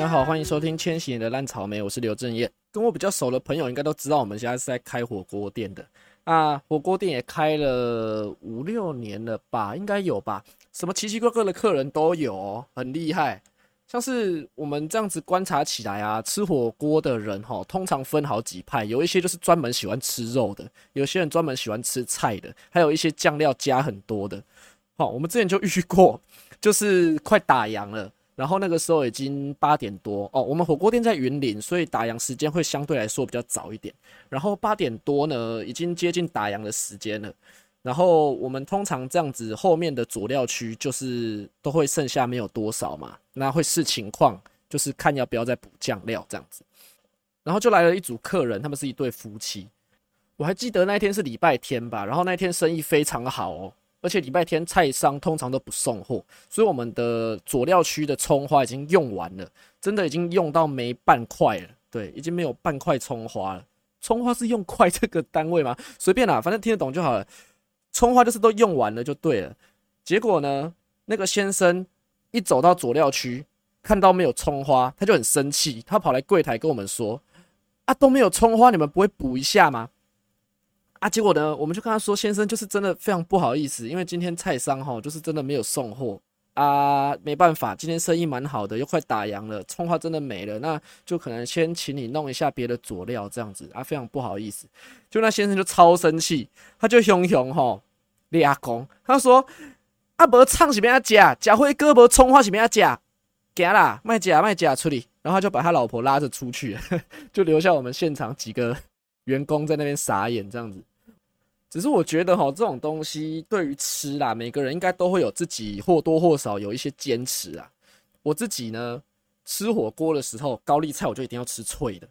大家好，欢迎收听《千禧年的烂草莓》，我是刘正业。跟我比较熟的朋友应该都知道，我们现在是在开火锅店的。啊，火锅店也开了五六年了吧，应该有吧？什么奇奇怪怪的客人都有哦，很厉害。像是我们这样子观察起来啊，吃火锅的人哈，通常分好几派，有一些就是专门喜欢吃肉的，有些人专门喜欢吃菜的，还有一些酱料加很多的。好，我们之前就遇过，就是快打烊了，然后那个时候已经八点多哦，我们火锅店在云林，所以打烊时间会相对来说比较早一点。然后八点多呢，已经接近打烊的时间了。然后我们通常这样子，后面的佐料区就是都会剩下没有多少嘛，那会视情况，就是看要不要再补酱料这样子。然后就来了一组客人，他们是一对夫妻。我还记得那一天是礼拜天吧，然后那天生意非常好哦，而且礼拜天菜商通常都不送货，所以我们的佐料区的葱花已经用完了，真的已经用到没半块了，对，已经没有半块葱花了。葱花是用块这个单位吗？随便啦，反正听得懂就好了。葱花就是都用完了就对了，结果呢，那个先生一走到佐料区，看到没有葱花，他就很生气，他跑来柜台跟我们说：“啊，都没有葱花，你们不会补一下吗？”啊，结果呢，我们就跟他说：“先生，就是真的非常不好意思，因为今天菜商哈，就是真的没有送货啊，没办法，今天生意蛮好的，又快打烊了，葱花真的没了，那就可能先请你弄一下别的佐料这样子啊，非常不好意思。”就那先生就超生气，他就凶凶吼。俩公，他说：“阿伯唱什么阿假，假辉哥伯葱花什么阿假，假啦，卖假卖假处理。”然后他就把他老婆拉着出去，就留下我们现场几个员工在那边傻眼这样子。只是我觉得哈，这种东西对于吃啦，每个人应该都会有自己或多或少有一些坚持啊。我自己呢，吃火锅的时候，高丽菜我就一定要吃脆的。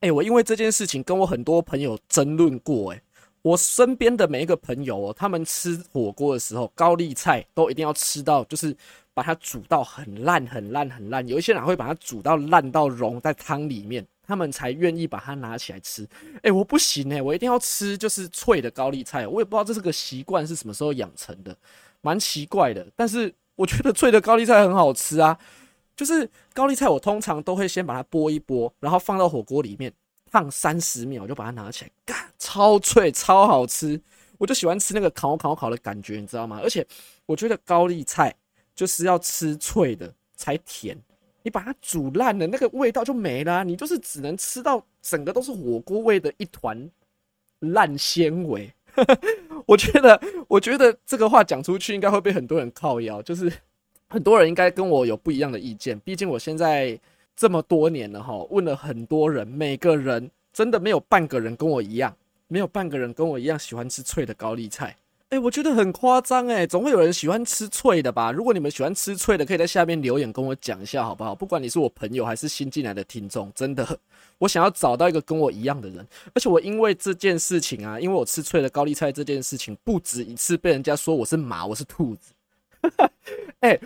哎，我因为这件事情跟我很多朋友争论过，哎。我身边的每一个朋友哦，他们吃火锅的时候，高丽菜都一定要吃到，就是把它煮到很烂、很烂、很烂。有一些人会把它煮到烂到融在汤里面，他们才愿意把它拿起来吃。哎，我不行哎，我一定要吃就是脆的高丽菜。我也不知道这是个习惯是什么时候养成的，蛮奇怪的。但是我觉得脆的高丽菜很好吃啊。就是高丽菜，我通常都会先把它剥一剥，然后放到火锅里面。烫三十秒就把它拿起来，干超脆超好吃，我就喜欢吃那个烤烤烤的感觉，你知道吗？而且我觉得高丽菜就是要吃脆的才甜，你把它煮烂了，那个味道就没了，你就是只能吃到整个都是火锅味的一团烂纤维。我觉得，我觉得这个话讲出去应该会被很多人靠腰，就是很多人应该跟我有不一样的意见，毕竟我现在。这么多年了哈，问了很多人，每个人真的没有半个人跟我一样，没有半个人跟我一样喜欢吃脆的高丽菜。哎，我觉得很夸张哎，总会有人喜欢吃脆的吧？如果你们喜欢吃脆的，可以在下面留言跟我讲一下好不好？不管你是我朋友还是新进来的听众，真的，我想要找到一个跟我一样的人。而且我因为这件事情啊，因为我吃脆的高丽菜这件事情，不止一次被人家说我是马，我是兔子。哎。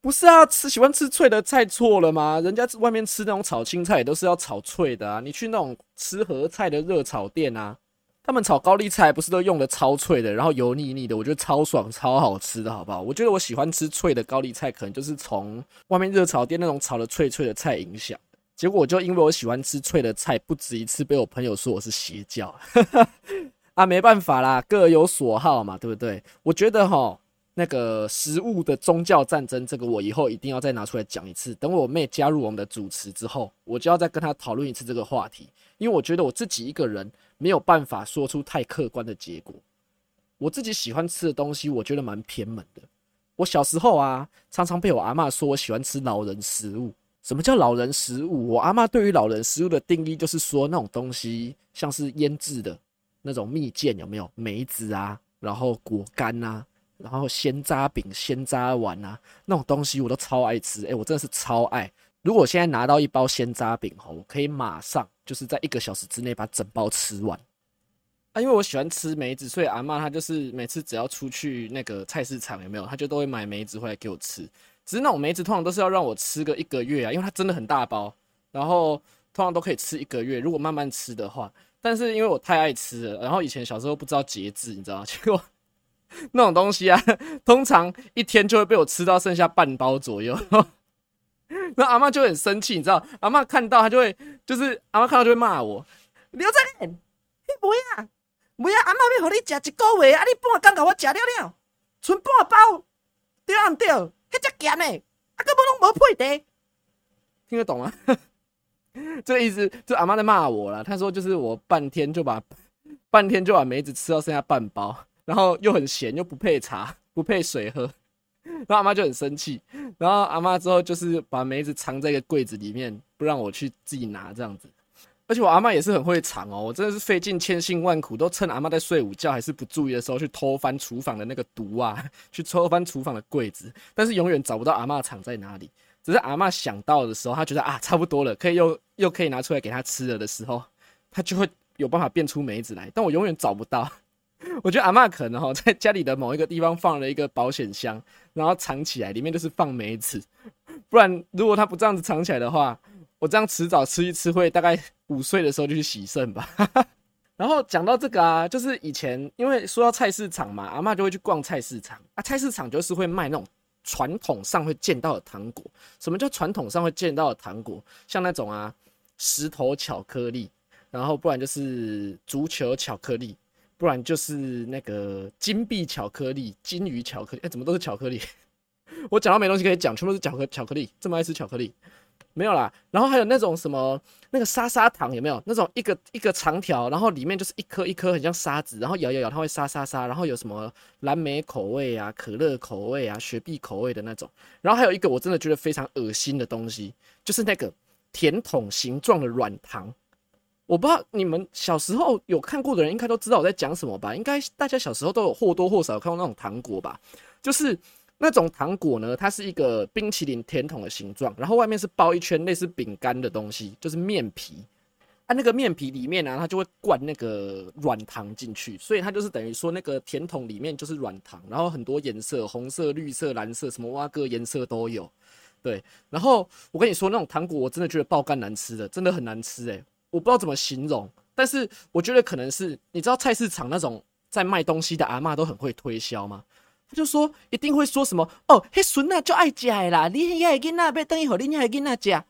不是啊，吃喜欢吃脆的菜错了吗？人家外面吃那种炒青菜也都是要炒脆的啊。你去那种吃合菜的热炒店啊，他们炒高丽菜不是都用的超脆的，然后油腻腻的，我觉得超爽超好吃的，好不好？我觉得我喜欢吃脆的高丽菜，可能就是从外面热炒店那种炒的脆脆的菜影响。结果我就因为我喜欢吃脆的菜，不止一次被我朋友说我是邪教 啊，没办法啦，各有所好嘛，对不对？我觉得哈。那个食物的宗教战争，这个我以后一定要再拿出来讲一次。等我妹加入我们的主持之后，我就要再跟她讨论一次这个话题。因为我觉得我自己一个人没有办法说出太客观的结果。我自己喜欢吃的东西，我觉得蛮偏门的。我小时候啊，常常被我阿妈说我喜欢吃老人食物。什么叫老人食物？我阿妈对于老人食物的定义就是说，那种东西像是腌制的那种蜜饯，有没有梅子啊，然后果干啊。然后鲜渣饼、鲜渣丸啊，那种东西我都超爱吃。哎，我真的是超爱。如果现在拿到一包鲜渣饼吼，我可以马上就是在一个小时之内把整包吃完。啊，因为我喜欢吃梅子，所以阿妈她就是每次只要出去那个菜市场有没有，她就都会买梅子回来给我吃。只是那种梅子通常都是要让我吃个一个月啊，因为它真的很大包，然后通常都可以吃一个月。如果慢慢吃的话，但是因为我太爱吃了，然后以前小时候不知道节制，你知道吗？结果。那种东西啊，通常一天就会被我吃到剩下半包左右。然后阿妈就很生气，你知道？阿妈看到他就会，就是阿妈看到就会骂我：刘正，你不啊，不啊！阿妈要和你食一个月，啊，你半工给我食了了，剩半包，对啊毋对？迄只咸的，啊，根本拢无配的，听得懂吗？这个意思，就阿妈在骂我了。她说，就是我半天就把半天就把梅子吃到剩下半包，然后又很咸，又不配茶，不配水喝。然后阿妈就很生气，然后阿妈之后就是把梅子藏在一个柜子里面，不让我去自己拿这样子。而且我阿妈也是很会藏哦，我真的是费尽千辛万苦，都趁阿妈在睡午觉还是不注意的时候，去偷翻厨房的那个毒啊，去偷翻厨房的柜子，但是永远找不到阿妈藏在哪里。只是阿妈想到的时候，她觉得啊差不多了，可以又又可以拿出来给她吃了的时候，她就会有办法变出梅子来，但我永远找不到。我觉得阿妈可能哈在家里的某一个地方放了一个保险箱，然后藏起来，里面就是放梅子。不然如果他不这样子藏起来的话，我这样迟早吃一吃会大概五岁的时候就去洗肾吧。然后讲到这个啊，就是以前因为说到菜市场嘛，阿妈就会去逛菜市场啊。菜市场就是会卖那种传统上会见到的糖果。什么叫传统上会见到的糖果？像那种啊石头巧克力，然后不然就是足球巧克力。不然就是那个金币巧克力、金鱼巧克力，哎，怎么都是巧克力？我讲到没东西可以讲，全部是巧克巧克力，这么爱吃巧克力，没有啦。然后还有那种什么那个沙沙糖，有没有？那种一个一个长条，然后里面就是一颗一颗很像沙子，然后咬咬咬它会沙沙沙。然后有什么蓝莓口味啊、可乐口味啊、雪碧口味的那种。然后还有一个我真的觉得非常恶心的东西，就是那个甜筒形状的软糖。我不知道你们小时候有看过的人，应该都知道我在讲什么吧？应该大家小时候都有或多或少看过那种糖果吧？就是那种糖果呢，它是一个冰淇淋甜筒的形状，然后外面是包一圈类似饼干的东西，就是面皮。啊，那个面皮里面呢，它就会灌那个软糖进去，所以它就是等于说那个甜筒里面就是软糖，然后很多颜色，红色、绿色、蓝色，什么哇各颜色都有。对，然后我跟你说，那种糖果我真的觉得爆干难吃的，真的很难吃诶。我不知道怎么形容，但是我觉得可能是你知道菜市场那种在卖东西的阿妈都很会推销吗？他就说一定会说什么哦，迄孙啊就爱食啦，你遐个囡仔要等于和你遐个囡仔食，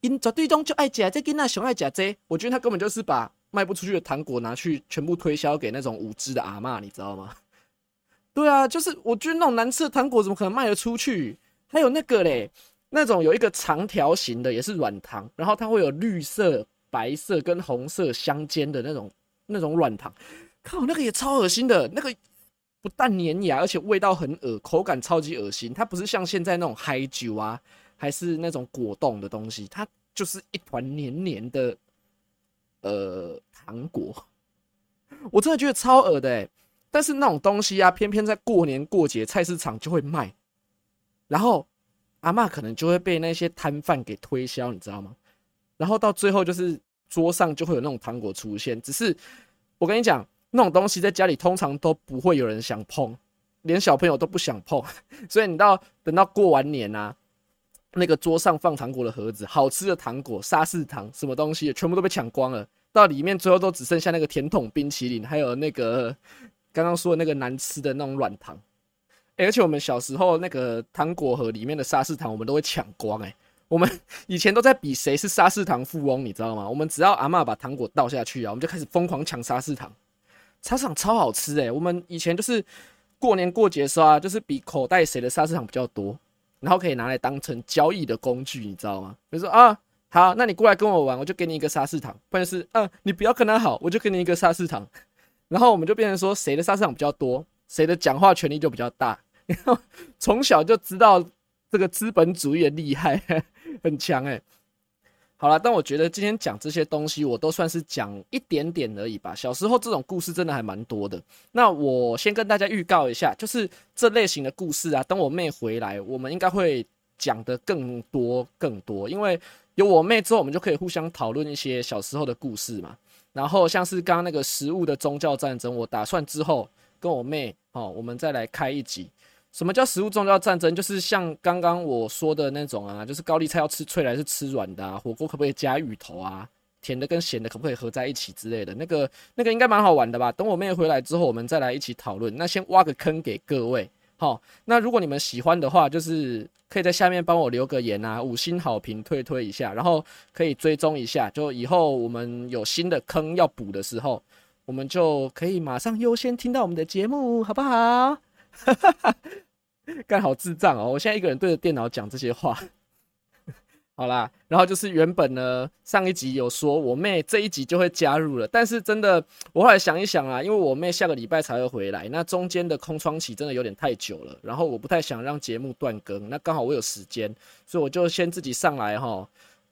因绝对中就爱食，这囡仔熊爱食这。我觉得他根本就是把卖不出去的糖果拿去全部推销给那种无知的阿妈，你知道吗？对啊，就是我觉得那种难吃的糖果怎么可能卖得出去？还有那个嘞，那种有一个长条形的也是软糖，然后它会有绿色。白色跟红色相间的那种那种软糖，靠，那个也超恶心的，那个不但粘牙，而且味道很恶口感超级恶心。它不是像现在那种嗨酒啊，还是那种果冻的东西，它就是一团黏黏的呃糖果。我真的觉得超恶的哎，但是那种东西啊，偏偏在过年过节菜市场就会卖，然后阿妈可能就会被那些摊贩给推销，你知道吗？然后到最后就是桌上就会有那种糖果出现，只是我跟你讲，那种东西在家里通常都不会有人想碰，连小朋友都不想碰。所以你到等到过完年啊，那个桌上放糖果的盒子，好吃的糖果、沙士糖什么东西，全部都被抢光了。到里面最后都只剩下那个甜筒冰淇淋，还有那个刚刚说的那个难吃的那种软糖。而且我们小时候那个糖果盒里面的沙士糖，我们都会抢光哎。我们以前都在比谁是沙士糖富翁，你知道吗？我们只要阿妈把糖果倒下去啊，我们就开始疯狂抢沙士糖。沙士糖超好吃诶，我们以前就是过年过节的时候啊，就是比口袋谁的沙士糖比较多，然后可以拿来当成交易的工具，你知道吗？比如说啊，好，那你过来跟我玩，我就给你一个沙士糖，或者是嗯，你不要跟他好，我就给你一个沙士糖，然后我们就变成说谁的沙士糖比较多，谁的讲话权力就比较大。然后从小就知道这个资本主义的厉害。很强哎，好了，但我觉得今天讲这些东西，我都算是讲一点点而已吧。小时候这种故事真的还蛮多的。那我先跟大家预告一下，就是这类型的故事啊，等我妹回来，我们应该会讲的更多更多。因为有我妹之后，我们就可以互相讨论一些小时候的故事嘛。然后像是刚刚那个食物的宗教战争，我打算之后跟我妹哦，我们再来开一集。什么叫食物宗教战争？就是像刚刚我说的那种啊，就是高丽菜要吃脆的还是吃软的啊？火锅可不可以加芋头啊？甜的跟咸的可不可以合在一起之类的？那个那个应该蛮好玩的吧？等我妹回来之后，我们再来一起讨论。那先挖个坑给各位，好，那如果你们喜欢的话，就是可以在下面帮我留个言啊，五星好评推推一下，然后可以追踪一下，就以后我们有新的坑要补的时候，我们就可以马上优先听到我们的节目，好不好？干好智障哦！我现在一个人对着电脑讲这些话。好啦，然后就是原本呢，上一集有说我妹这一集就会加入了，但是真的，我后来想一想啊，因为我妹下个礼拜才会回来，那中间的空窗期真的有点太久了，然后我不太想让节目断更，那刚好我有时间，所以我就先自己上来哈，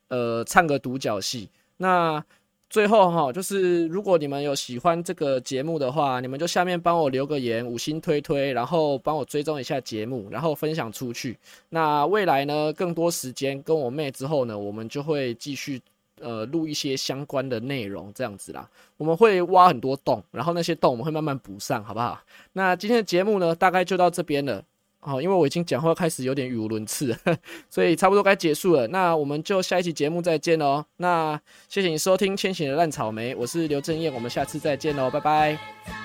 呃，唱个独角戏，那。最后哈，就是如果你们有喜欢这个节目的话，你们就下面帮我留个言，五星推推，然后帮我追踪一下节目，然后分享出去。那未来呢，更多时间跟我妹之后呢，我们就会继续呃录一些相关的内容，这样子啦。我们会挖很多洞，然后那些洞我们会慢慢补上，好不好？那今天的节目呢，大概就到这边了。好，因为我已经讲话开始有点语无伦次，所以差不多该结束了。那我们就下一期节目再见喽。那谢谢你收听《千禧的烂草莓》，我是刘正燕，我们下次再见喽，拜拜。